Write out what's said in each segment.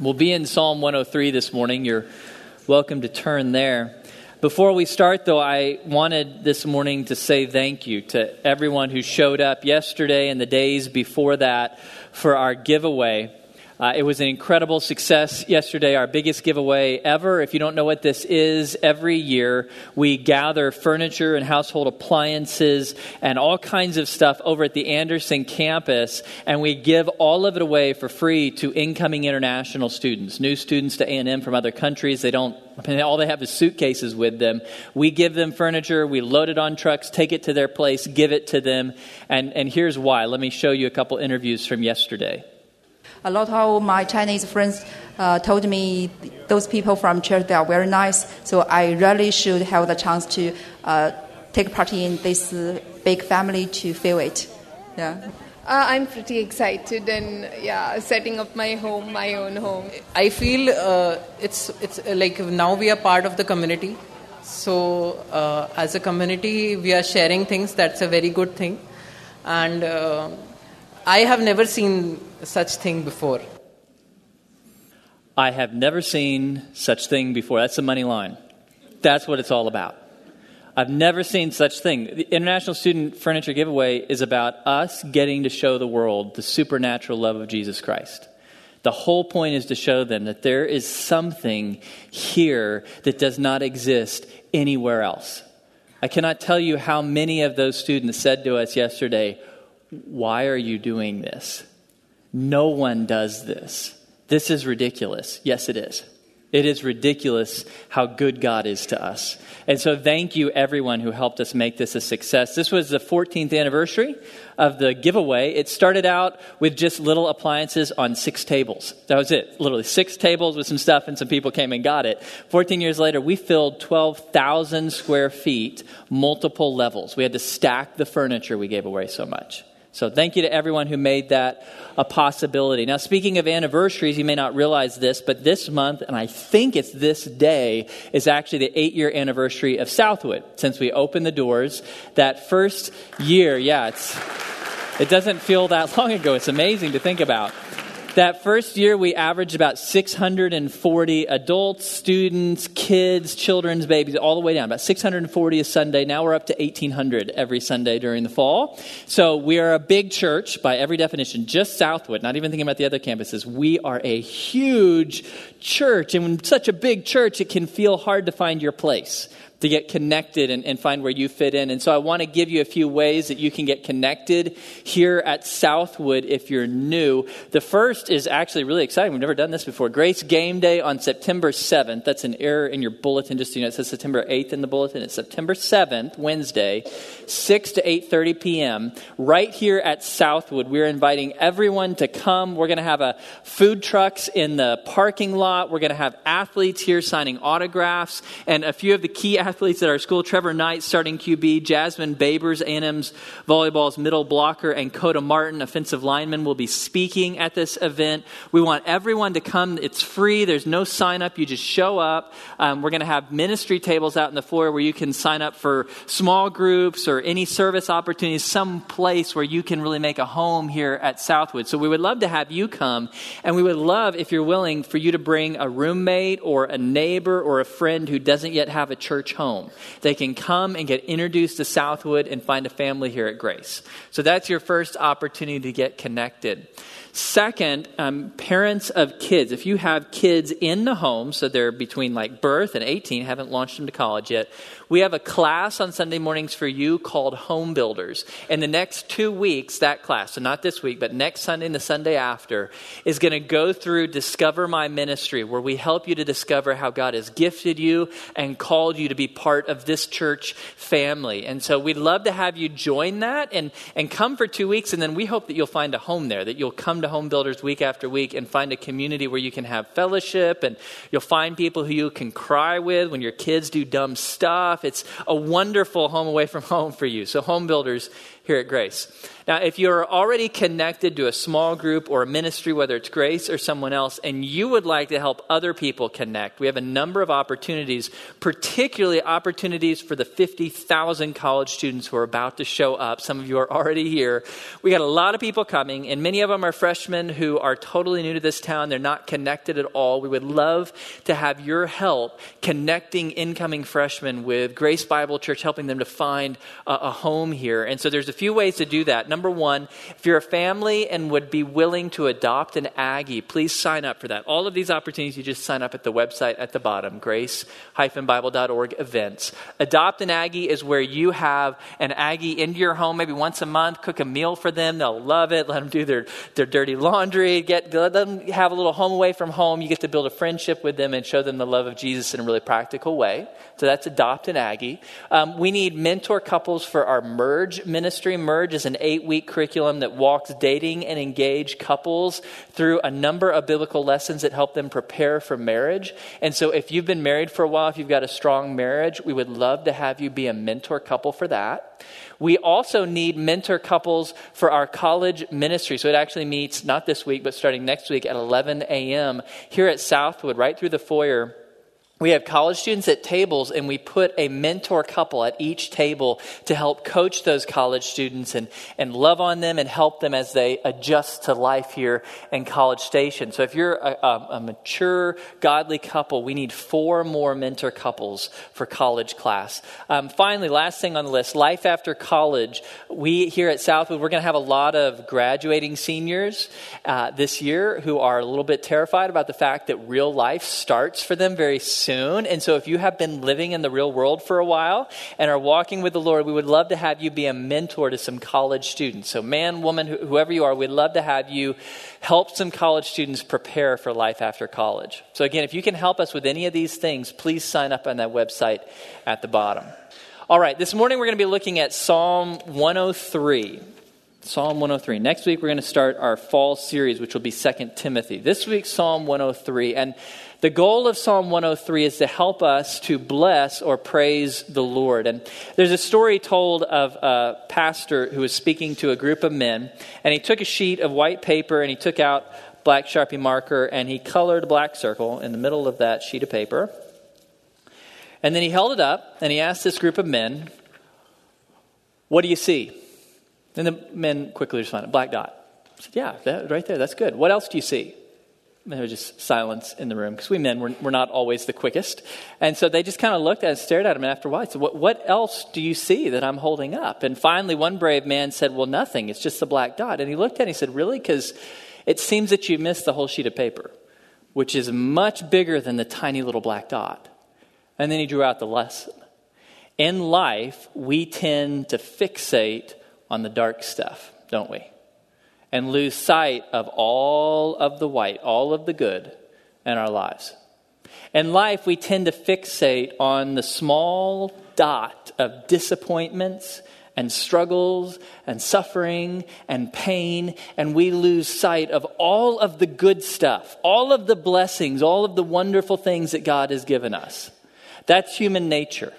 We'll be in Psalm 103 this morning. You're welcome to turn there. Before we start, though, I wanted this morning to say thank you to everyone who showed up yesterday and the days before that for our giveaway. Uh, it was an incredible success yesterday, our biggest giveaway ever. If you don't know what this is, every year we gather furniture and household appliances and all kinds of stuff over at the Anderson campus, and we give all of it away for free to incoming international students, new students to A&M from other countries. They don't all they have is suitcases with them. We give them furniture, we load it on trucks, take it to their place, give it to them. And, and here's why. Let me show you a couple interviews from yesterday a lot of my Chinese friends uh, told me those people from church they are very nice. So I really should have the chance to uh, take part in this uh, big family to feel it. Yeah. Uh, I'm pretty excited and yeah, setting up my home, my own home. I feel uh, it's it's uh, like now we are part of the community. So as a community, we are sharing things. That's a very good thing, and I have never seen such thing before. I have never seen such thing before. That's the money line. That's what it's all about. I've never seen such thing. The International Student Furniture Giveaway is about us getting to show the world the supernatural love of Jesus Christ. The whole point is to show them that there is something here that does not exist anywhere else. I cannot tell you how many of those students said to us yesterday, why are you doing this? No one does this. This is ridiculous. Yes, it is. It is ridiculous how good God is to us. And so, thank you, everyone who helped us make this a success. This was the 14th anniversary of the giveaway. It started out with just little appliances on six tables. That was it. Literally six tables with some stuff, and some people came and got it. 14 years later, we filled 12,000 square feet, multiple levels. We had to stack the furniture we gave away so much. So thank you to everyone who made that a possibility. Now, speaking of anniversaries, you may not realize this, but this month, and I think it's this day, is actually the eight year anniversary of Southwood since we opened the doors. That first year, yeah, it's, it doesn't feel that long ago. It's amazing to think about. That first year, we averaged about 640 adults, students, kids, children's babies, all the way down. About 640 a Sunday. Now we're up to 1,800 every Sunday during the fall. So we are a big church by every definition, just Southwood, not even thinking about the other campuses. We are a huge church. And when such a big church, it can feel hard to find your place to get connected and, and, find where you fit in. And so I want to give you a few ways that you can get connected here at Southwood if you're new. The first is actually really exciting. We've never done this before. Grace Game Day on September 7th. That's an error in your bulletin. Just so you know, it says September 8th in the bulletin. It's September 7th, Wednesday, 6 to 8.30 p.m. Right here at Southwood. We're inviting everyone to come. We're going to have a food trucks in the parking lot. We're going to have athletes here signing autographs and a few of the key athletes at our school Trevor Knight, starting QB, Jasmine Babers, A&M's volleyball's middle blocker, and Koda Martin, offensive lineman, will be speaking at this event. We want everyone to come. It's free, there's no sign up. You just show up. Um, we're going to have ministry tables out in the floor where you can sign up for small groups or any service opportunities, some place where you can really make a home here at Southwood. So we would love to have you come, and we would love, if you're willing, for you to bring a roommate or a neighbor or a friend who doesn't yet have a church home. They can come and get introduced to Southwood and find a family here at Grace. So that's your first opportunity to get connected. Second, um, parents of kids. If you have kids in the home, so they're between like birth and 18, haven't launched them to college yet, we have a class on Sunday mornings for you called Home Builders. In the next two weeks, that class, so not this week, but next Sunday and the Sunday after, is going to go through Discover My Ministry, where we help you to discover how God has gifted you and called you to be part of this church family. And so we'd love to have you join that and, and come for two weeks, and then we hope that you'll find a home there, that you'll come to Home Builders week after week and find a community where you can have fellowship and you'll find people who you can cry with when your kids do dumb stuff. It's a wonderful home away from home for you. So, home builders, here at Grace. Now, if you're already connected to a small group or a ministry, whether it's Grace or someone else, and you would like to help other people connect, we have a number of opportunities, particularly opportunities for the 50,000 college students who are about to show up. Some of you are already here. We got a lot of people coming, and many of them are freshmen who are totally new to this town. They're not connected at all. We would love to have your help connecting incoming freshmen with Grace Bible Church, helping them to find a, a home here. And so there's a few ways to do that. Number one, if you're a family and would be willing to adopt an Aggie, please sign up for that. All of these opportunities, you just sign up at the website at the bottom, grace-bible.org events. Adopt an Aggie is where you have an Aggie into your home maybe once a month, cook a meal for them. They'll love it. Let them do their, their dirty laundry. Get, let them have a little home away from home. You get to build a friendship with them and show them the love of Jesus in a really practical way. So that's Adopt an Aggie. Um, we need mentor couples for our Merge ministry. Merge is an eight week curriculum that walks dating and engaged couples through a number of biblical lessons that help them prepare for marriage. And so, if you've been married for a while, if you've got a strong marriage, we would love to have you be a mentor couple for that. We also need mentor couples for our college ministry. So it actually meets not this week, but starting next week at 11 a.m. here at Southwood, right through the foyer we have college students at tables and we put a mentor couple at each table to help coach those college students and, and love on them and help them as they adjust to life here in college station. So if you're a, a, a mature godly couple we need four more mentor couples for college class. Um, finally last thing on the list life after college. We here at southwood we're going to have a lot of graduating seniors uh, this year who are a little bit terrified about the fact that real life starts for them very soon soon. And so, if you have been living in the real world for a while and are walking with the Lord, we would love to have you be a mentor to some college students. So, man, woman, whoever you are, we'd love to have you help some college students prepare for life after college. So, again, if you can help us with any of these things, please sign up on that website at the bottom. All right, this morning we're going to be looking at Psalm 103. Psalm 103. Next week, we're going to start our fall series, which will be 2 Timothy. This week, Psalm 103. And the goal of Psalm 103 is to help us to bless or praise the Lord. And there's a story told of a pastor who was speaking to a group of men, and he took a sheet of white paper and he took out black Sharpie marker and he colored a black circle in the middle of that sheet of paper. And then he held it up and he asked this group of men, What do you see? And the men quickly responded, Black dot. I said, Yeah, that, right there, that's good. What else do you see? And there was just silence in the room because we men were, not always the quickest. And so they just kind of looked at and stared at him. And after a while, I said, what, what else do you see that I'm holding up? And finally, one brave man said, Well, nothing. It's just the black dot. And he looked at it and he said, Really? Because it seems that you missed the whole sheet of paper, which is much bigger than the tiny little black dot. And then he drew out the lesson. In life, we tend to fixate on the dark stuff, don't we? and lose sight of all of the white, all of the good in our lives. In life, we tend to fixate on the small dot of disappointments and struggles and suffering and pain, and we lose sight of all of the good stuff, all of the blessings, all of the wonderful things that God has given us. That's human nature.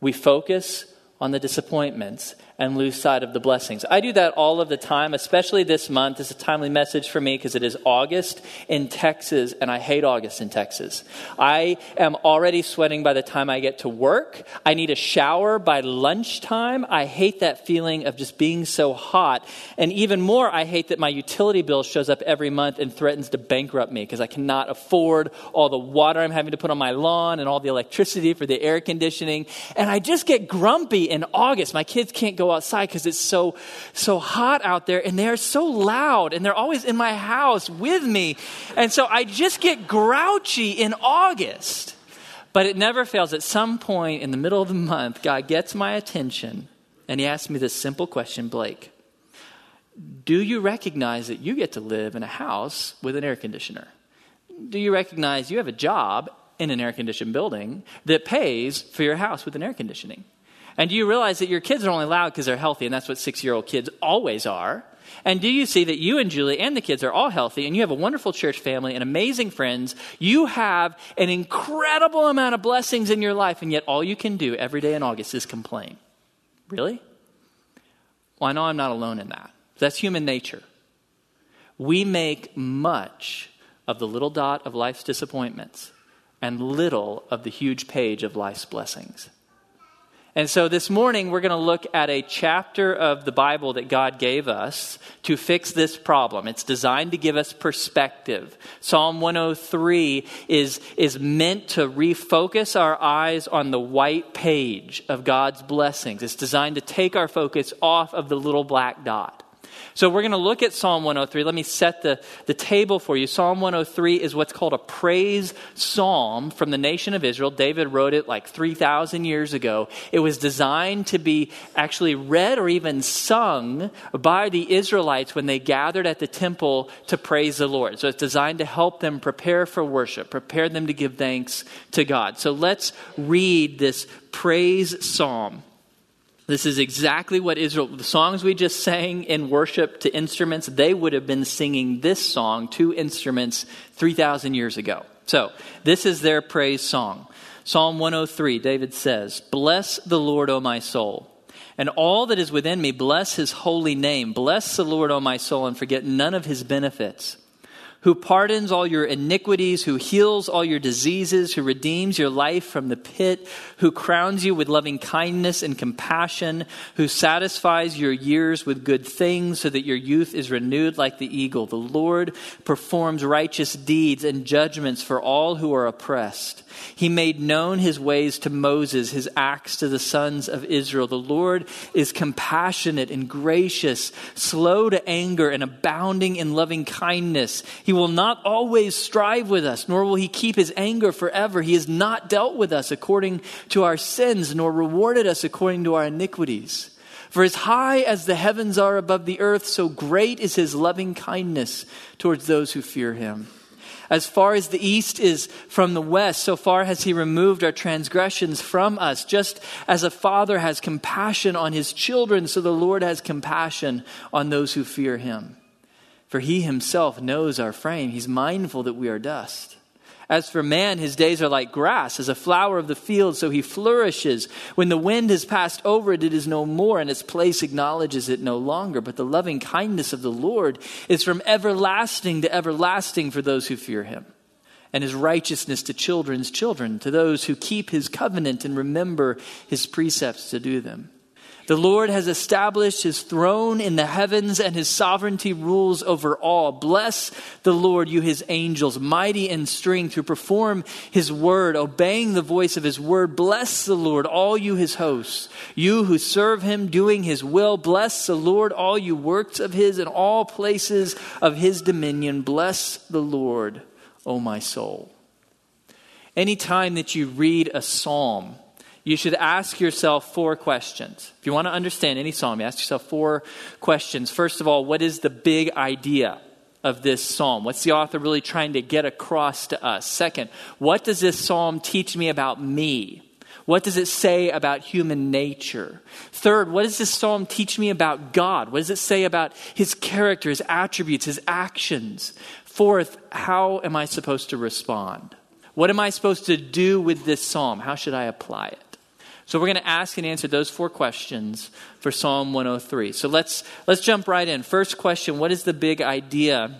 We focus on the disappointments and lose sight of the blessings. I do that all of the time, especially this month. It's a timely message for me because it is August in Texas, and I hate August in Texas. I am already sweating by the time I get to work. I need a shower by lunchtime. I hate that feeling of just being so hot. And even more, I hate that my utility bill shows up every month and threatens to bankrupt me because I cannot afford all the water I'm having to put on my lawn and all the electricity for the air conditioning. And I just get grumpy in August. My kids can't go go outside because it's so, so hot out there and they're so loud and they're always in my house with me. And so I just get grouchy in August. But it never fails. At some point in the middle of the month, God gets my attention and He asks me this simple question Blake, do you recognize that you get to live in a house with an air conditioner? Do you recognize you have a job in an air conditioned building that pays for your house with an air conditioning? And do you realize that your kids are only loud because they're healthy, and that's what six year old kids always are? And do you see that you and Julie and the kids are all healthy, and you have a wonderful church family and amazing friends? You have an incredible amount of blessings in your life, and yet all you can do every day in August is complain. Really? Well, I know I'm not alone in that. That's human nature. We make much of the little dot of life's disappointments and little of the huge page of life's blessings. And so this morning, we're going to look at a chapter of the Bible that God gave us to fix this problem. It's designed to give us perspective. Psalm 103 is, is meant to refocus our eyes on the white page of God's blessings. It's designed to take our focus off of the little black dot. So we're going to look at Psalm 103. Let me set the, the table for you. Psalm 103 is what's called a praise psalm from the nation of Israel. David wrote it like 3,000 years ago. It was designed to be actually read or even sung by the Israelites when they gathered at the temple to praise the Lord. So it's designed to help them prepare for worship, prepare them to give thanks to God. So let's read this praise psalm. This is exactly what Israel, the songs we just sang in worship to instruments, they would have been singing this song to instruments 3,000 years ago. So, this is their praise song. Psalm 103, David says, Bless the Lord, O my soul, and all that is within me, bless his holy name. Bless the Lord, O my soul, and forget none of his benefits who pardons all your iniquities, who heals all your diseases, who redeems your life from the pit, who crowns you with loving kindness and compassion, who satisfies your years with good things so that your youth is renewed like the eagle. The Lord performs righteous deeds and judgments for all who are oppressed. He made known his ways to Moses, his acts to the sons of Israel. The Lord is compassionate and gracious, slow to anger, and abounding in loving kindness. He will not always strive with us, nor will he keep his anger forever. He has not dealt with us according to our sins, nor rewarded us according to our iniquities. For as high as the heavens are above the earth, so great is his loving kindness towards those who fear him. As far as the east is from the west, so far has he removed our transgressions from us. Just as a father has compassion on his children, so the Lord has compassion on those who fear him. For he himself knows our frame. He's mindful that we are dust. As for man, his days are like grass, as a flower of the field, so he flourishes. When the wind has passed over it, it is no more, and its place acknowledges it no longer. But the loving kindness of the Lord is from everlasting to everlasting for those who fear him, and his righteousness to children's children, to those who keep his covenant and remember his precepts to do them. The Lord has established his throne in the heavens, and his sovereignty rules over all. Bless the Lord, you his angels, mighty in strength, who perform his word, obeying the voice of his word. Bless the Lord, all you his hosts, you who serve him, doing his will. Bless the Lord, all you works of his in all places of his dominion. Bless the Lord, O my soul. Anytime that you read a psalm, you should ask yourself four questions. If you want to understand any psalm, you ask yourself four questions. First of all, what is the big idea of this psalm? What's the author really trying to get across to us? Second, what does this psalm teach me about me? What does it say about human nature? Third, what does this psalm teach me about God? What does it say about his character, his attributes, his actions? Fourth, how am I supposed to respond? What am I supposed to do with this psalm? How should I apply it? So we're going to ask and answer those four questions for Psalm 103. So let's let's jump right in. First question, what is the big idea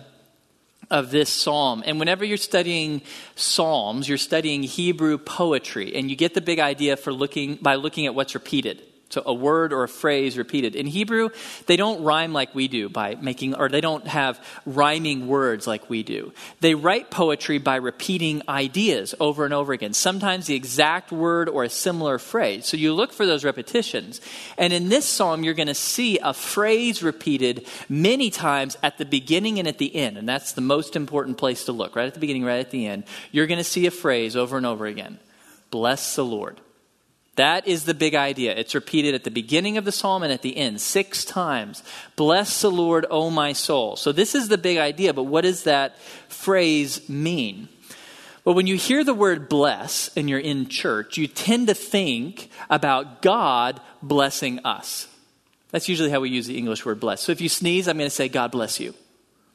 of this psalm? And whenever you're studying psalms, you're studying Hebrew poetry and you get the big idea for looking by looking at what's repeated. So a word or a phrase repeated. In Hebrew, they don't rhyme like we do by making, or they don't have rhyming words like we do. They write poetry by repeating ideas over and over again, sometimes the exact word or a similar phrase. So you look for those repetitions. And in this psalm, you're going to see a phrase repeated many times at the beginning and at the end. And that's the most important place to look, right at the beginning, right at the end. You're going to see a phrase over and over again Bless the Lord. That is the big idea. It's repeated at the beginning of the psalm and at the end, six times. Bless the Lord, O my soul. So, this is the big idea, but what does that phrase mean? Well, when you hear the word bless and you're in church, you tend to think about God blessing us. That's usually how we use the English word bless. So, if you sneeze, I'm going to say, God bless you.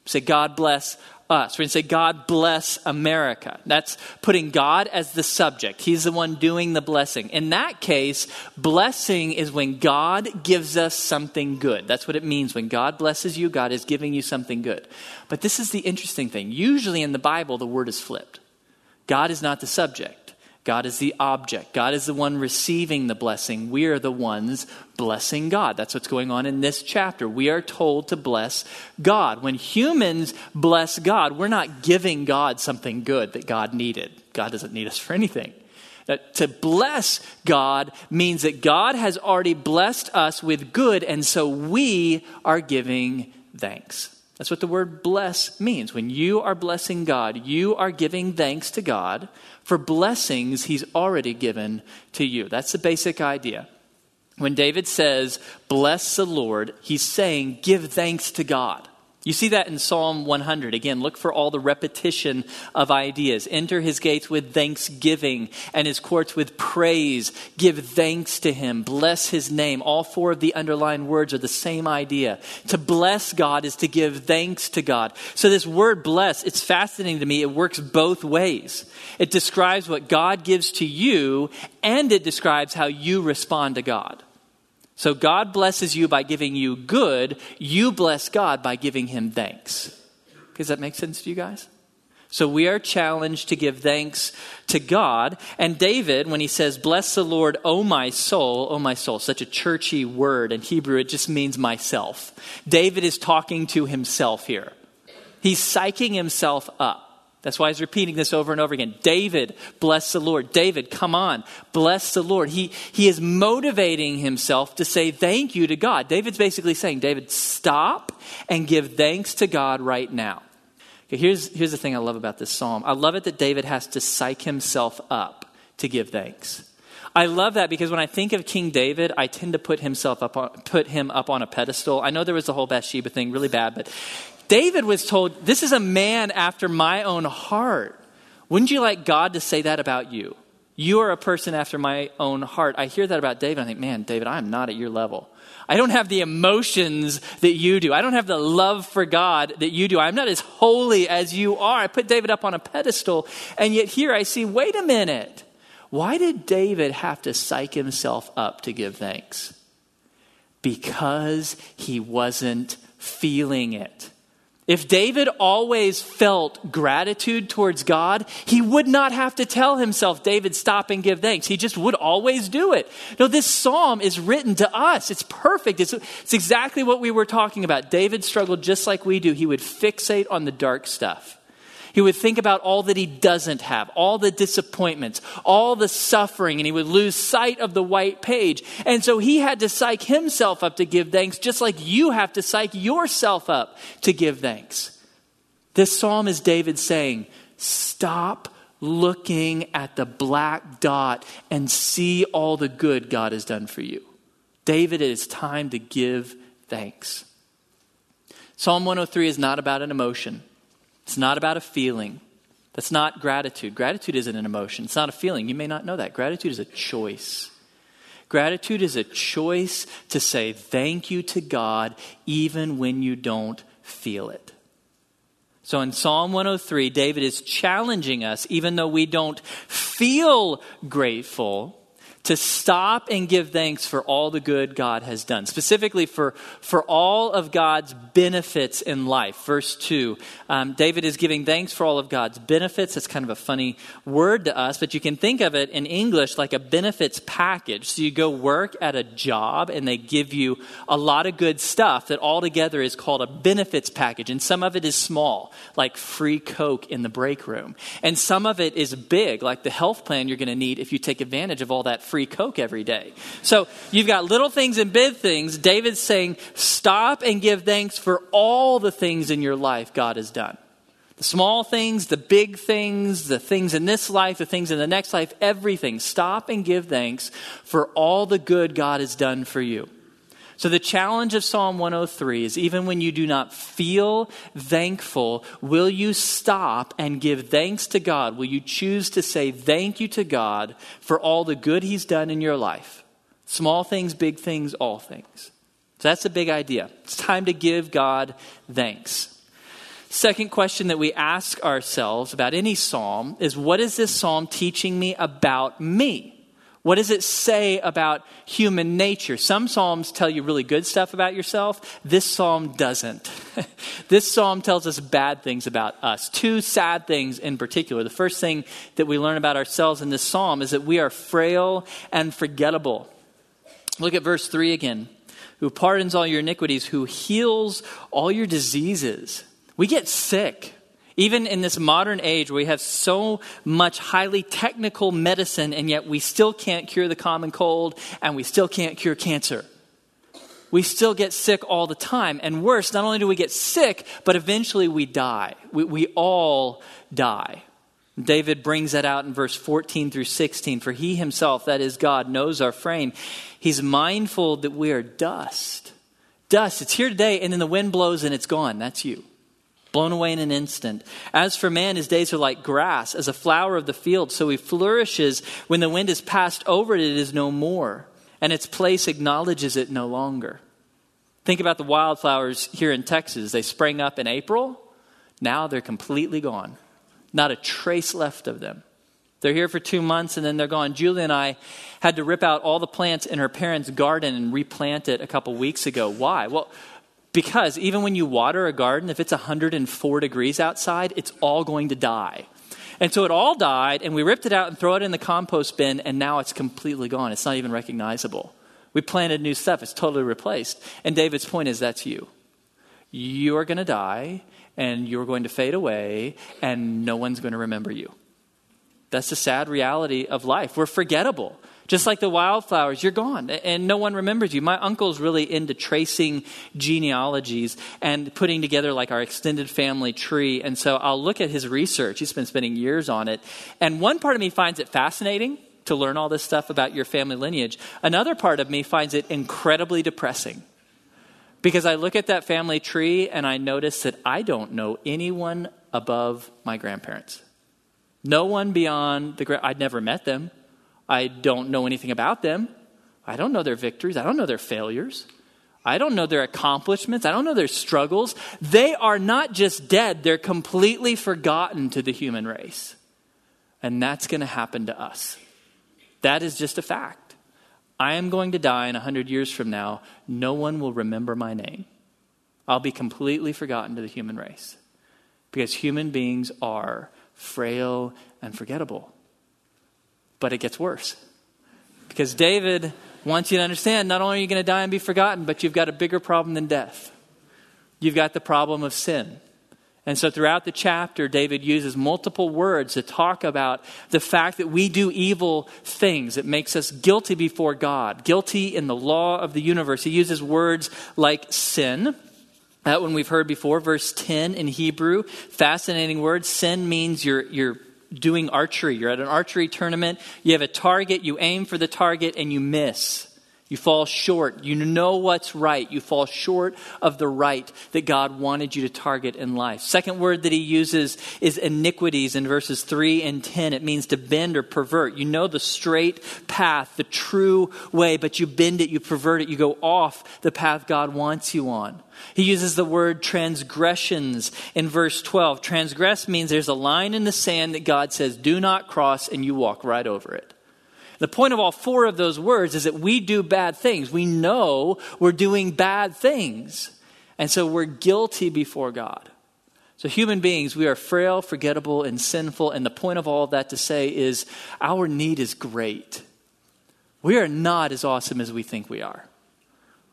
Say, God bless us. We're going to say, God bless America. That's putting God as the subject. He's the one doing the blessing. In that case, blessing is when God gives us something good. That's what it means. When God blesses you, God is giving you something good. But this is the interesting thing. Usually in the Bible, the word is flipped. God is not the subject. God is the object. God is the one receiving the blessing. We are the ones blessing God. That's what's going on in this chapter. We are told to bless God. When humans bless God, we're not giving God something good that God needed. God doesn't need us for anything. to bless God means that God has already blessed us with good, and so we are giving thanks. That's what the word bless means. When you are blessing God, you are giving thanks to God for blessings he's already given to you. That's the basic idea. When David says, Bless the Lord, he's saying, Give thanks to God. You see that in Psalm 100. Again, look for all the repetition of ideas. Enter his gates with thanksgiving and his courts with praise. Give thanks to him. Bless his name. All four of the underlined words are the same idea. To bless God is to give thanks to God. So this word bless, it's fascinating to me. It works both ways. It describes what God gives to you and it describes how you respond to God. So God blesses you by giving you good. You bless God by giving him thanks. Does that make sense to you guys? So we are challenged to give thanks to God. And David, when he says, Bless the Lord, O my soul, O my soul, such a churchy word. In Hebrew, it just means myself. David is talking to himself here. He's psyching himself up. That's why he's repeating this over and over again. David, bless the Lord. David, come on, bless the Lord. He, he is motivating himself to say thank you to God. David's basically saying, David, stop and give thanks to God right now. Okay, here's, here's the thing I love about this psalm I love it that David has to psych himself up to give thanks. I love that because when I think of King David, I tend to put himself up on, put him up on a pedestal. I know there was the whole Bathsheba thing, really bad, but David was told, This is a man after my own heart. Wouldn't you like God to say that about you? You are a person after my own heart. I hear that about David. I think, man, David, I'm not at your level. I don't have the emotions that you do. I don't have the love for God that you do. I'm not as holy as you are. I put David up on a pedestal, and yet here I see, wait a minute. Why did David have to psych himself up to give thanks? Because he wasn't feeling it. If David always felt gratitude towards God, he would not have to tell himself, David, stop and give thanks. He just would always do it. No, this psalm is written to us. It's perfect. It's, it's exactly what we were talking about. David struggled just like we do. He would fixate on the dark stuff. He would think about all that he doesn't have, all the disappointments, all the suffering, and he would lose sight of the white page. And so he had to psych himself up to give thanks, just like you have to psych yourself up to give thanks. This psalm is David saying, Stop looking at the black dot and see all the good God has done for you. David, it is time to give thanks. Psalm 103 is not about an emotion. It's not about a feeling. That's not gratitude. Gratitude isn't an emotion, it's not a feeling. You may not know that. Gratitude is a choice. Gratitude is a choice to say thank you to God even when you don't feel it. So in Psalm 103, David is challenging us, even though we don't feel grateful, to stop and give thanks for all the good God has done, specifically for, for all of God's benefits in life. Verse 2, um, David is giving thanks for all of God's benefits. That's kind of a funny word to us, but you can think of it in English like a benefits package. So you go work at a job and they give you a lot of good stuff that altogether is called a benefits package. And some of it is small, like free Coke in the break room. And some of it is big, like the health plan you're going to need if you take advantage of all that free Coke every day. So you've got little things and big things. David's saying, stop and give thanks for all the things in your life God has done. The small things, the big things, the things in this life, the things in the next life, everything. Stop and give thanks for all the good God has done for you. So, the challenge of Psalm 103 is even when you do not feel thankful, will you stop and give thanks to God? Will you choose to say thank you to God for all the good He's done in your life? Small things, big things, all things. So, that's the big idea. It's time to give God thanks. Second question that we ask ourselves about any psalm is what is this psalm teaching me about me? What does it say about human nature? Some psalms tell you really good stuff about yourself. This psalm doesn't. this psalm tells us bad things about us. Two sad things in particular. The first thing that we learn about ourselves in this psalm is that we are frail and forgettable. Look at verse 3 again. Who pardons all your iniquities, who heals all your diseases. We get sick. Even in this modern age we have so much highly technical medicine, and yet we still can't cure the common cold and we still can't cure cancer. We still get sick all the time. And worse, not only do we get sick, but eventually we die. We, we all die. David brings that out in verse 14 through 16. For he himself, that is God, knows our frame. He's mindful that we are dust. Dust, it's here today, and then the wind blows and it's gone. That's you blown away in an instant. As for man, his days are like grass, as a flower of the field, so he flourishes. When the wind has passed over it, it is no more, and its place acknowledges it no longer. Think about the wildflowers here in Texas. They sprang up in April, now they're completely gone. Not a trace left of them. They're here for two months and then they're gone. Julie and I had to rip out all the plants in her parents' garden and replant it a couple weeks ago. Why? Well, because even when you water a garden, if it's 104 degrees outside, it's all going to die. And so it all died, and we ripped it out and throw it in the compost bin, and now it's completely gone. It's not even recognizable. We planted new stuff, it's totally replaced. And David's point is that's you. You are going to die, and you're going to fade away, and no one's going to remember you. That's the sad reality of life. We're forgettable. Just like the wildflowers, you're gone and no one remembers you. My uncle's really into tracing genealogies and putting together like our extended family tree. And so I'll look at his research. He's been spending years on it. And one part of me finds it fascinating to learn all this stuff about your family lineage. Another part of me finds it incredibly depressing. Because I look at that family tree and I notice that I don't know anyone above my grandparents. No one beyond the I'd never met them. I don't know anything about them. I don't know their victories. I don't know their failures. I don't know their accomplishments. I don't know their struggles. They are not just dead, they're completely forgotten to the human race. And that's going to happen to us. That is just a fact. I am going to die, and 100 years from now, no one will remember my name. I'll be completely forgotten to the human race because human beings are frail and forgettable. But it gets worse. Because David wants you to understand not only are you going to die and be forgotten, but you've got a bigger problem than death. You've got the problem of sin. And so throughout the chapter, David uses multiple words to talk about the fact that we do evil things. It makes us guilty before God, guilty in the law of the universe. He uses words like sin. That one we've heard before, verse 10 in Hebrew. Fascinating word. Sin means you're, you're doing archery. You're at an archery tournament, you have a target, you aim for the target, and you miss. You fall short. You know what's right. You fall short of the right that God wanted you to target in life. Second word that he uses is iniquities in verses 3 and 10. It means to bend or pervert. You know the straight path, the true way, but you bend it, you pervert it, you go off the path God wants you on. He uses the word transgressions in verse 12. Transgress means there's a line in the sand that God says, do not cross, and you walk right over it. The point of all four of those words is that we do bad things. We know we're doing bad things. And so we're guilty before God. So, human beings, we are frail, forgettable, and sinful. And the point of all of that to say is our need is great. We are not as awesome as we think we are.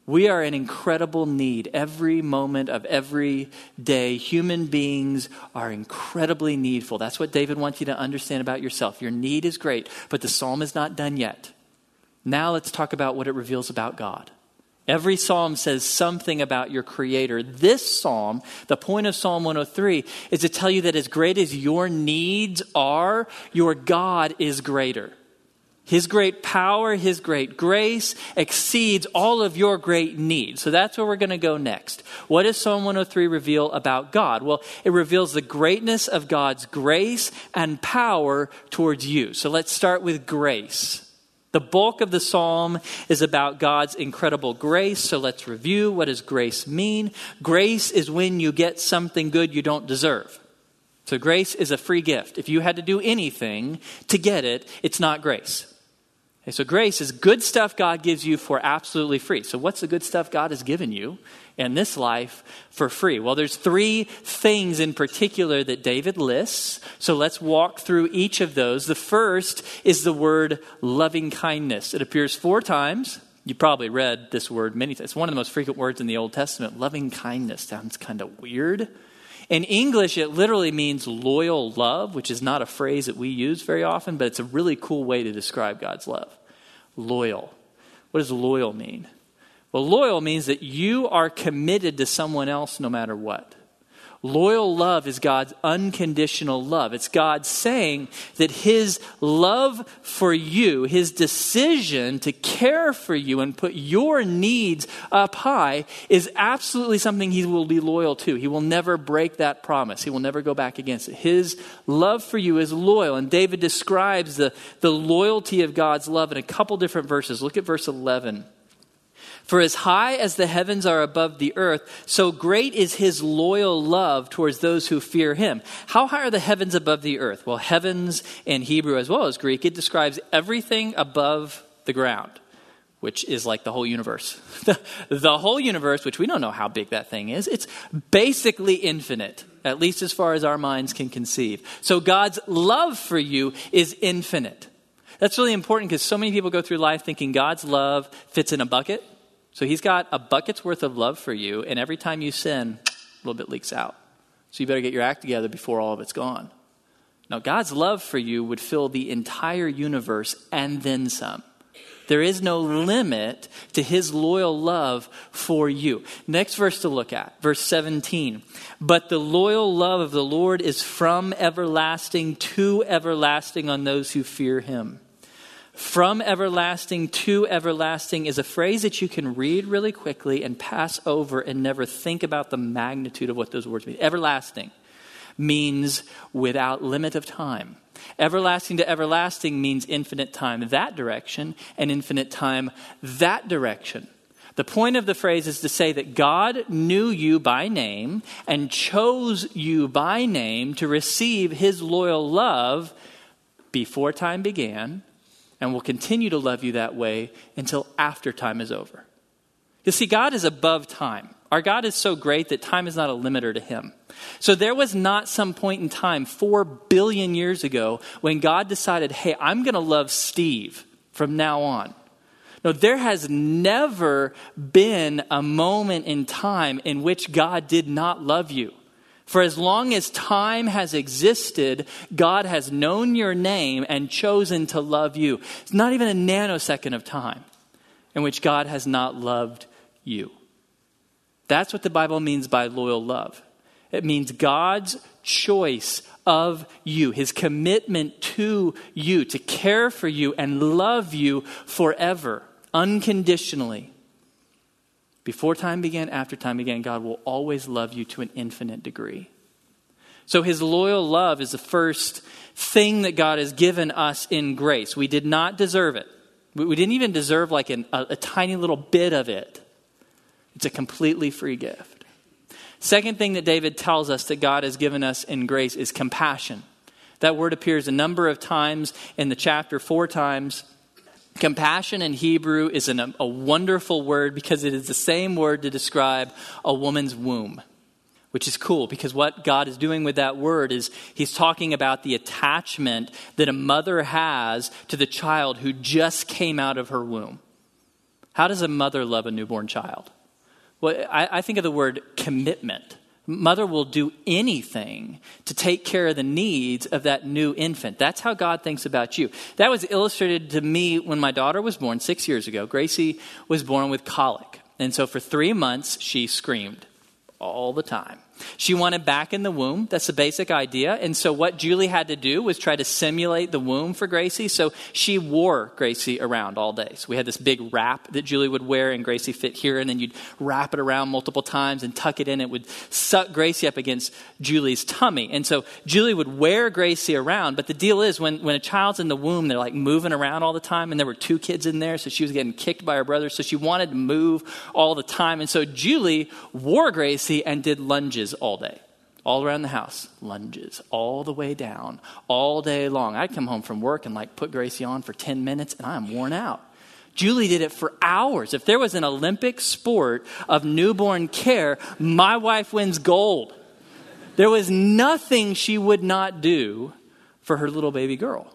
We are in incredible need every moment of every day. Human beings are incredibly needful. That's what David wants you to understand about yourself. Your need is great, but the psalm is not done yet. Now let's talk about what it reveals about God. Every psalm says something about your creator. This psalm, the point of Psalm 103, is to tell you that as great as your needs are, your God is greater. His great power, His great grace exceeds all of your great needs. So that's where we're going to go next. What does Psalm 103 reveal about God? Well, it reveals the greatness of God's grace and power towards you. So let's start with grace. The bulk of the psalm is about God's incredible grace. So let's review what does grace mean? Grace is when you get something good you don't deserve. So grace is a free gift. If you had to do anything to get it, it's not grace. Okay, so grace is good stuff God gives you for absolutely free. So what's the good stuff God has given you in this life for free? Well, there's three things in particular that David lists. So let's walk through each of those. The first is the word loving kindness. It appears four times. You probably read this word many times. It's one of the most frequent words in the Old Testament. Loving kindness sounds kind of weird. In English, it literally means loyal love, which is not a phrase that we use very often, but it's a really cool way to describe God's love. Loyal. What does loyal mean? Well, loyal means that you are committed to someone else no matter what. Loyal love is God's unconditional love. It's God saying that His love for you, His decision to care for you and put your needs up high, is absolutely something He will be loyal to. He will never break that promise, He will never go back against it. His love for you is loyal. And David describes the, the loyalty of God's love in a couple different verses. Look at verse 11. For as high as the heavens are above the earth, so great is his loyal love towards those who fear him. How high are the heavens above the earth? Well, heavens in Hebrew as well as Greek, it describes everything above the ground, which is like the whole universe. The, whole universe, which we don't know how big that thing is, it's basically infinite, at least as far as our minds can conceive. So God's love for you is infinite. That's really important because so many people go through life thinking God's love fits in a bucket so he's got a bucket's worth of love for you, and every time you sin, a little bit leaks out. So you better get your act together before all of it's gone. Now, God's love for you would fill the entire universe and then some. There is no limit to his loyal love for you. Next verse to look at, verse 17. But the loyal love of the Lord is from everlasting to everlasting on those who fear him from everlasting to everlasting is a phrase that you can read really quickly and pass over and never think about the magnitude of what those words mean. Everlasting means without limit of time. Everlasting to everlasting means infinite time that direction and infinite time that direction. The point of the phrase is to say that God knew you by name and chose you by name to receive his loyal love before time began and will continue to love you that way until after time is over. You see, God is above time. Our God is so great that time is not a limiter to him. So there was not some point in time, four billion years ago, when God decided, hey, I'm going to love Steve from now on. No, there has never been a moment in time in which God did not love you. For as long as time has existed, God has known your name and chosen to love you. It's not even a nanosecond of time in which God has not loved you. That's what the Bible means by loyal love. It means God's choice of you, his commitment to you, to care for you and love you forever, unconditionally. Before time began, after time began, God will always love you to an infinite degree. So his loyal love is the first thing that God has given us in grace. We did not deserve it. We didn't even deserve like an, a, a tiny little bit of it. It's a completely free gift. Second thing that David tells us that God has given us in grace is compassion. That word appears a number of times in the chapter, four times. Compassion in Hebrew is an, a wonderful word because it is the same word to describe a woman's womb, which is cool because what God is doing with that word is He's talking about the attachment that a mother has to the child who just came out of her womb. How does a mother love a newborn child? Well, I, I think of the word commitment mother will do anything to take care of the needs of that new infant. That's how God thinks about you. That was illustrated to me when my daughter was born six years ago. Gracie was born with colic. And so for three months, she screamed all the time. She wanted back in the womb. That's the basic idea. And so, what Julie had to do was try to simulate the womb for Gracie. So, she wore Gracie around all day. So, we had this big wrap that Julie would wear, and Gracie fit here. And then you'd wrap it around multiple times and tuck it in. It would suck Gracie up against Julie's tummy. And so, Julie would wear Gracie around. But the deal is, when, when a child's in the womb, they're like moving around all the time. And there were two kids in there. So, she was getting kicked by her brother. So, she wanted to move all the time. And so, Julie wore Gracie and did lunges all day. All around the house, lunges, all the way down, all day long. I'd come home from work and like put Gracie on for 10 minutes, and I'm worn out. Julie did it for hours. If there was an Olympic sport of newborn care, my wife wins gold. There was nothing she would not do for her little baby girl.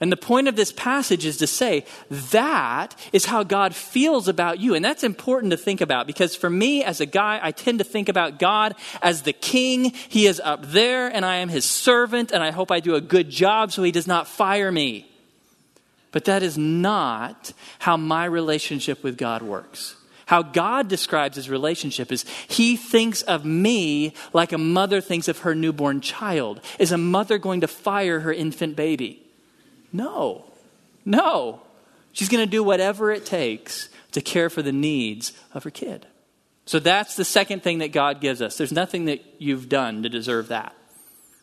And the point of this passage is to say that is how God feels about you. And that's important to think about because for me as a guy, I tend to think about God as the king. He is up there and I am his servant and I hope I do a good job so he does not fire me. But that is not how my relationship with God works. How God describes his relationship is he thinks of me like a mother thinks of her newborn child. Is a mother going to fire her infant baby? No, no. She's going to do whatever it takes to care for the needs of her kid. So that's the second thing that God gives us. There's nothing that you've done to deserve that.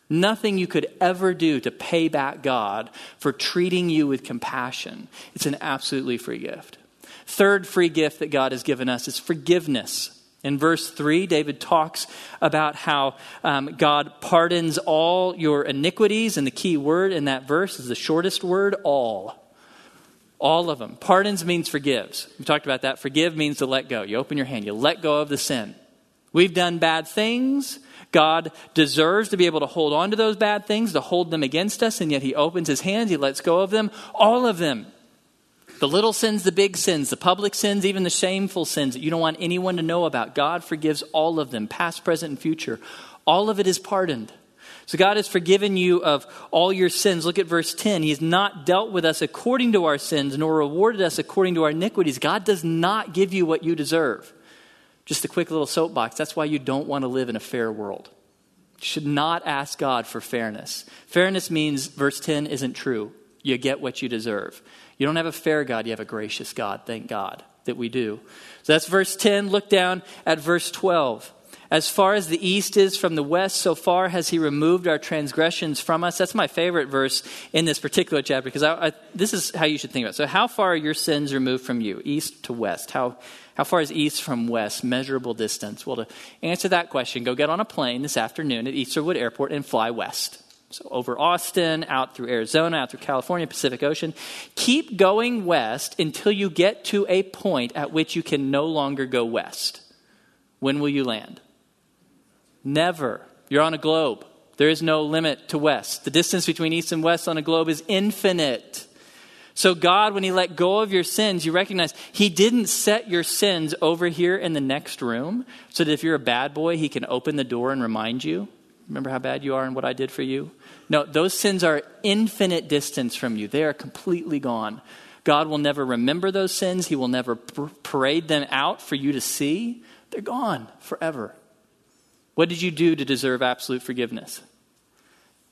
Nothing you could ever do to pay back God for treating you with compassion. It's an absolutely free gift. Third free gift that God has given us is forgiveness. In verse 3, David talks about how um, God pardons all your iniquities, and the key word in that verse is the shortest word all. All of them. Pardons means forgives. We talked about that. Forgive means to let go. You open your hand, you let go of the sin. We've done bad things. God deserves to be able to hold on to those bad things, to hold them against us, and yet He opens His hands, He lets go of them, all of them. The little sins, the big sins, the public sins, even the shameful sins that you don't want anyone to know about. God forgives all of them, past, present, and future. All of it is pardoned. So God has forgiven you of all your sins. Look at verse 10. He has not dealt with us according to our sins, nor rewarded us according to our iniquities. God does not give you what you deserve. Just a quick little soapbox. That's why you don't want to live in a fair world. You should not ask God for fairness. Fairness means, verse 10 isn't true. You get what you deserve. You don't have a fair God, you have a gracious God. Thank God that we do. So that's verse 10. Look down at verse 12. As far as the east is from the west, so far has he removed our transgressions from us. That's my favorite verse in this particular chapter because I, I, this is how you should think about it. So, how far are your sins removed from you, east to west? How, how far is east from west? Measurable distance. Well, to answer that question, go get on a plane this afternoon at Easterwood Airport and fly west. So over Austin, out through Arizona, out through California, Pacific Ocean. Keep going west until you get to a point at which you can no longer go west. When will you land? Never. You're on a globe. There is no limit to west. The distance between east and west on a globe is infinite. So, God, when He let go of your sins, you recognize He didn't set your sins over here in the next room so that if you're a bad boy, He can open the door and remind you. Remember how bad you are and what I did for you? No, those sins are infinite distance from you. They are completely gone. God will never remember those sins. He will never parade them out for you to see. They're gone forever. What did you do to deserve absolute forgiveness?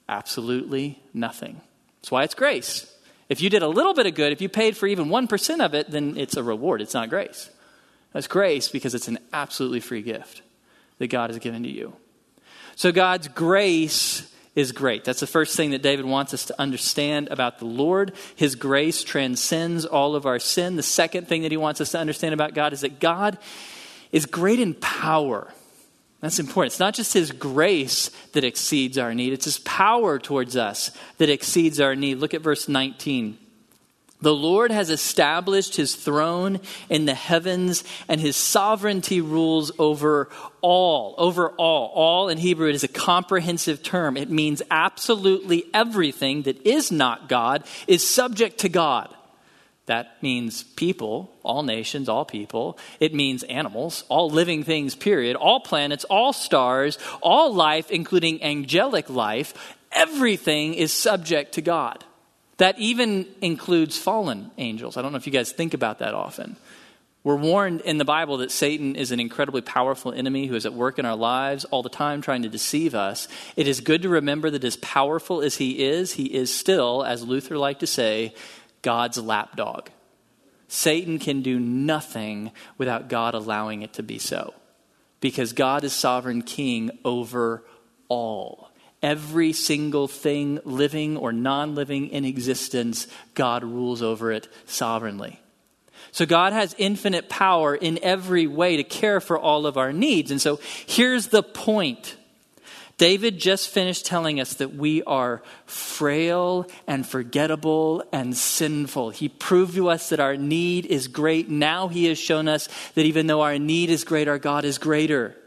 Absolutely nothing. That's why it's grace. If you did a little bit of good, if you paid for even 1% of it, then it's a reward. It's not grace. That's grace because it's an absolutely free gift that God has given to you. So God's grace is great. That's the first thing that David wants us to understand about the Lord. His grace transcends all of our sin. The second thing that he wants us to understand about God is that God is great in power. That's important. It's not just his grace that exceeds our need, it's his power towards us that exceeds our need. Look at verse 19. The Lord has established his throne in the heavens, and his sovereignty rules over all. Over all. All in Hebrew is a comprehensive term. It means absolutely everything that is not God is subject to God. That means people, all nations, all people. It means animals, all living things, period. All planets, all stars, all life, including angelic life. Everything is subject to God. That even includes fallen angels. I don't know if you guys think about that often. We're warned in the Bible that Satan is an incredibly powerful enemy who is at work in our lives all the time trying to deceive us. It is good to remember that as powerful as he is, he is still, as Luther liked to say, God's lapdog. Satan can do nothing without God allowing it to be so. Because God is sovereign king over all. Every single thing, living or non living in existence, God rules over it sovereignly. So God has infinite power in every way to care for all of our needs. And so here's the point. David just finished telling us that we are frail and forgettable and sinful. He proved to us that our need is great. Now he has shown us that even though our need is great, our God is greater.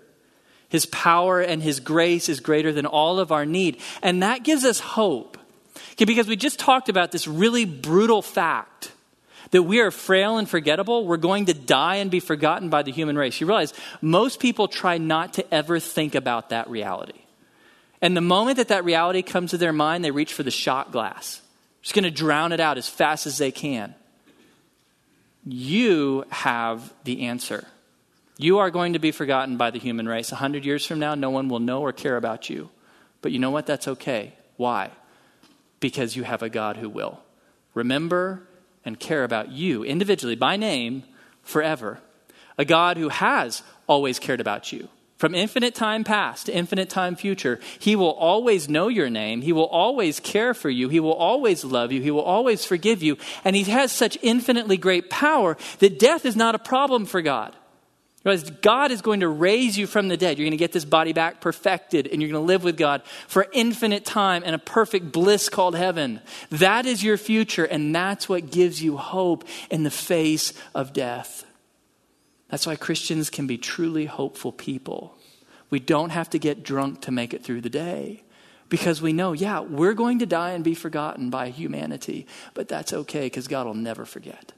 His power and his grace is greater than all of our need. And that gives us hope. Okay, because we just talked about this really brutal fact that we are frail and forgettable, we're going to die and be forgotten by the human race. You realize most people try not to ever think about that reality. And the moment that that reality comes to their mind, they reach for the shot glass. Just going to drown it out as fast as they can. You have the answer. You are going to be forgotten by the human race. A hundred years from now, no one will know or care about you. But you know what? That's okay. Why? Because you have a God who will. Remember and care about you individually by name forever. A God who has always cared about you. From infinite time past to infinite time future, He will always know your name. He will always care for you. He will always love you. He will always forgive you. And He has such infinitely great power that death is not a problem for God. Because God is going to raise you from the dead. You're going to get this body back perfected, and you're going to live with God for infinite time in a perfect bliss called heaven. That is your future, and that's what gives you hope in the face of death. That's why Christians can be truly hopeful people. We don't have to get drunk to make it through the day because we know, yeah, we're going to die and be forgotten by humanity, but that's okay because God will never forget.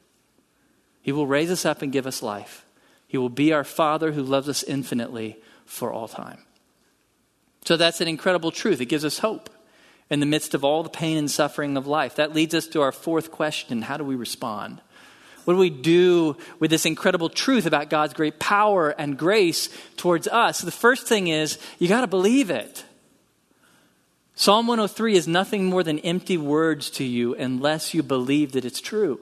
He will raise us up and give us life. He will be our Father who loves us infinitely for all time. So that's an incredible truth. It gives us hope in the midst of all the pain and suffering of life. That leads us to our fourth question how do we respond? What do we do with this incredible truth about God's great power and grace towards us? The first thing is you got to believe it. Psalm 103 is nothing more than empty words to you unless you believe that it's true.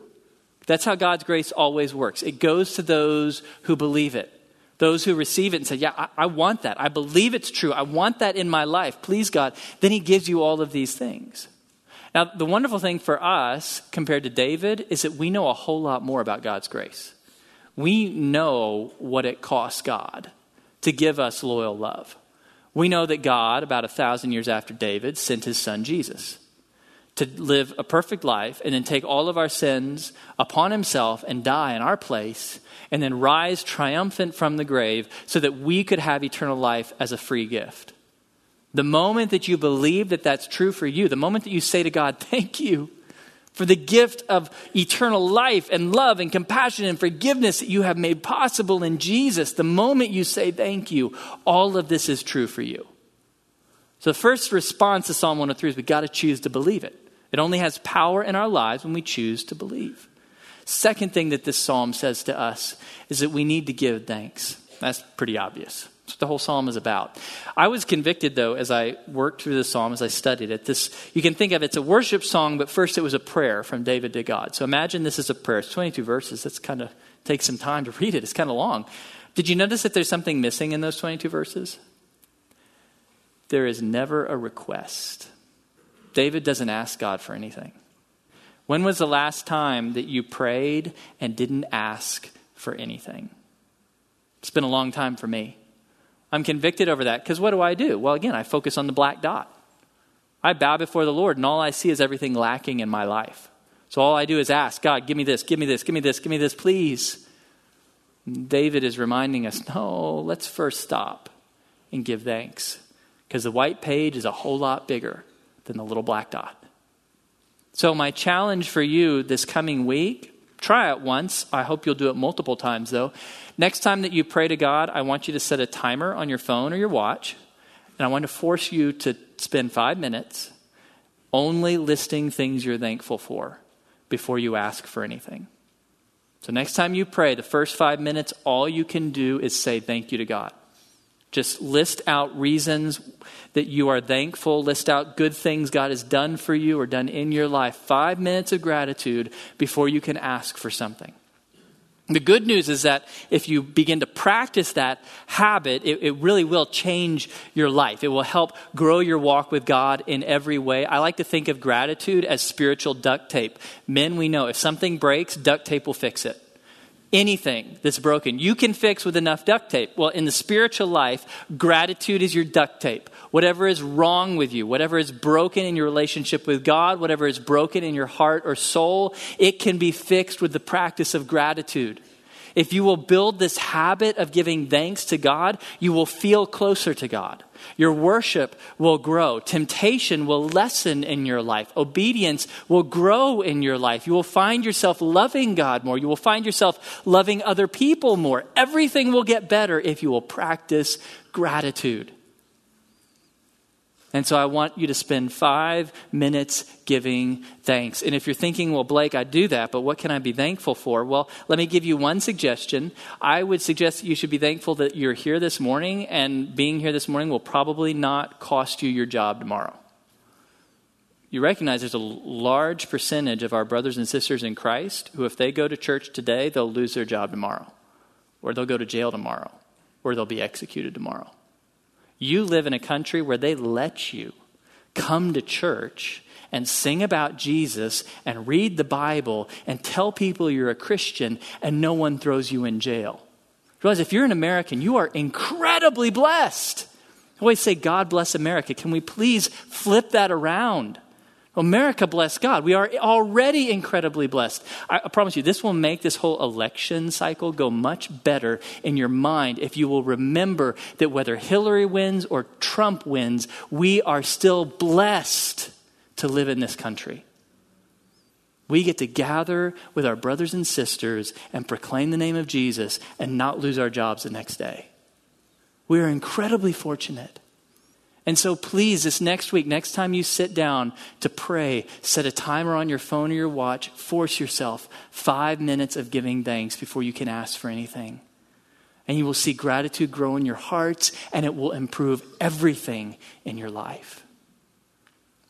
That's how God's grace always works. It goes to those who believe it, those who receive it and say, Yeah, I, I, want that. I believe it's true. I want that in my life. Please, God. Then He gives you all of these things. Now, the wonderful thing for us compared to David is that we know a whole lot more about God's grace. We know what it costs God to give us loyal love. We know that God, about a thousand years after David, sent his son Jesus to live a perfect life and then take all of our sins upon himself and die in our place and then rise triumphant from the grave so that we could have eternal life as a free gift. The moment that you believe that that's true for you, the moment that you say to God, Thank you for the gift of eternal life and love and compassion and forgiveness that you have made possible in Jesus, the moment you say thank you, all of this is true for you. So the first response to Psalm 103 is we got to choose to believe it. It only has power in our lives when we choose to believe. Second thing that this psalm says to us is that we need to give thanks. That's pretty obvious. That's what the whole psalm is about. I was convicted, though, as I worked through the psalm, as I studied it. This you can think of it's a worship song, but first it was a prayer from David to God. So imagine this is a prayer. It's 22 verses. That's kind of takes some time to read it. It's kind of long. Did you notice that there's something missing in those 22 verses? There is never a request. David doesn't ask God for anything. When was the last time that you prayed and didn't ask for anything? It's been a long time for me. I'm convicted over that because what do I do? Well, again, I focus on the black dot. I bow before the Lord, and all I see is everything lacking in my life. So all I do is ask God, give me this, give me this, give me this, give me this, please. David is reminding us no, let's first stop and give thanks because the white page is a whole lot bigger than the little black dot. So, my challenge for you this coming week try it once. I hope you'll do it multiple times, though. Next time that you pray to God, I want you to set a timer on your phone or your watch, and I want to force you to spend five minutes only listing things you're thankful for before you ask for anything. So, next time you pray, the first five minutes, all you can do is say thank you to God. Just list out reasons that you are thankful, list out good things God has done for you or done in your life. Five minutes of gratitude before you can ask for something. The good news is that if you begin to practice that habit, it, it, really will change your life. It will help grow your walk with God in every way. I like to think of gratitude as spiritual duct tape. Men, we know if something breaks, duct tape will fix it anything that's broken. You can fix with enough duct tape. Well, in the spiritual life, gratitude is your duct tape. Whatever is wrong with you, whatever is broken in your relationship with God, whatever is broken in your heart or soul, it can be fixed with the practice of gratitude. If you will build this habit of giving thanks to God, you will feel closer to God. Your worship will grow. Temptation will lessen in your life. Obedience will grow in your life. You will find yourself loving God more. You will find yourself loving other people more. Everything will get better if you will practice gratitude. And so I want you to spend five minutes giving thanks. And if you're thinking, well, Blake, I do that, but what can I be thankful for? Well, let me give you one suggestion. I would suggest that you should be thankful that you're here this morning, and being here this morning will probably not cost you your job tomorrow. You recognize there's a large percentage of our brothers and sisters in Christ who, if they go to church today, they'll lose their job tomorrow, or they'll go to jail tomorrow, or they'll be executed tomorrow. You live in a country where they let you come to church and sing about Jesus and read the Bible and tell people you're a Christian and no one throws you in jail. Realize if you're an American, you are incredibly blessed. I always say, God bless America. Can we please flip that around? America, bless God. We are already incredibly blessed. I, promise you, this will make this whole election cycle go much better in your mind if you will remember that whether Hillary wins or Trump wins, we are still blessed to live in this country. We get to gather with our brothers and sisters and proclaim the name of Jesus and not lose our jobs the next day. We are incredibly fortunate. And so please, this next week, next time you sit down to pray, set a timer on your phone or your watch, force yourself five minutes of giving thanks before you can ask for anything. And you will see gratitude grow in your hearts, and it will improve everything in your life.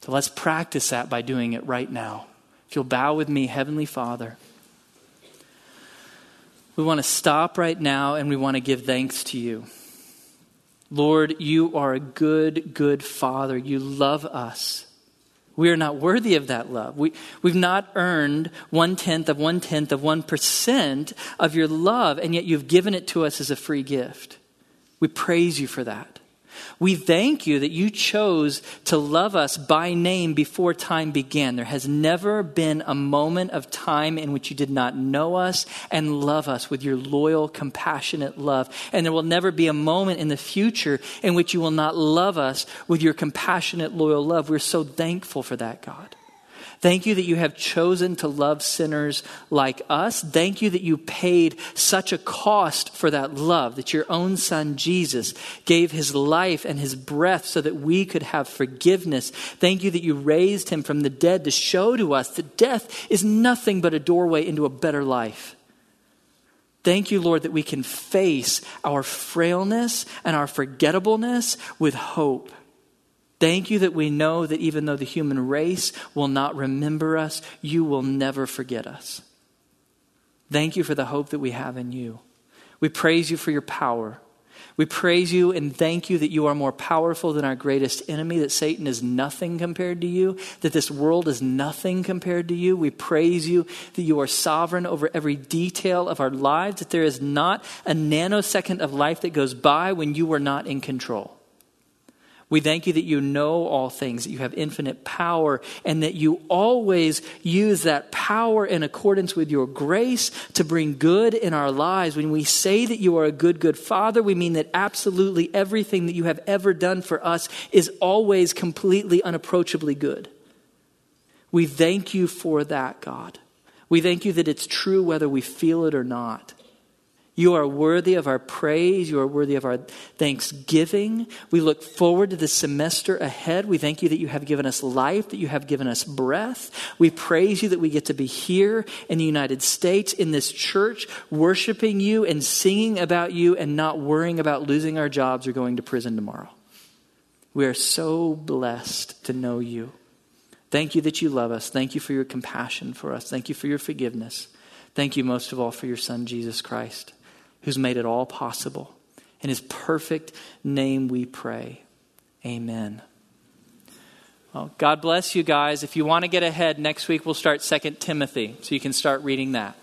So let's practice that by doing it right now. If you'll bow with me, Heavenly Father, we want to stop right now and we want to give thanks to you. Lord, you are a good, good Father. You love us. We are not worthy of that love. We, we've not earned one tenth of one tenth of one percent of your love, and yet you've given it to us as a free gift. We praise you for that. We thank you that you chose to love us by name before time began. There has never been a moment of time in which you did not know us and love us with your loyal, compassionate love. And there will never be a moment in the future in which you will not love us with your compassionate, loyal love. We're so thankful for that, God. Thank you that you have chosen to love sinners like us. Thank you that you paid such a cost for that love, that your own son Jesus gave his life and his breath so that we could have forgiveness. Thank you that you raised him from the dead to show to us that death is nothing but a doorway into a better life. Thank you, Lord, that we can face our frailness and our forgettableness with hope. Thank you that we know that even though the human race will not remember us, you will never forget us. Thank you for the hope that we have in you. We praise you for your power. We praise you and thank you that you are more powerful than our greatest enemy, that Satan is nothing compared to you, that this world is nothing compared to you. We praise you that you are sovereign over every detail of our lives, that there is not a nanosecond of life that goes by when you are not in control. We thank you that you know all things, that you have infinite power, and that you always use that power in accordance with your grace to bring good in our lives. When we say that you are a good, good Father, we mean that absolutely everything that you have ever done for us is always completely, unapproachably good. We thank you for that, God. We thank you that it's true whether we feel it or not. You are worthy of our praise. You are worthy of our thanksgiving. We look forward to the semester ahead. We thank you that you have given us life, that you have given us breath. We praise you that we get to be here in the United States, in this church, worshiping you and singing about you and not worrying about losing our jobs or going to prison tomorrow. We are so blessed to know you. Thank you that you love us. Thank you for your compassion for us. Thank you for your forgiveness. Thank you most of all for your Son, Jesus Christ who's made it all possible. In his perfect name we pray. Amen. Well, God bless you guys. If you want to get ahead, next week we'll start Second Timothy, so you can start reading that.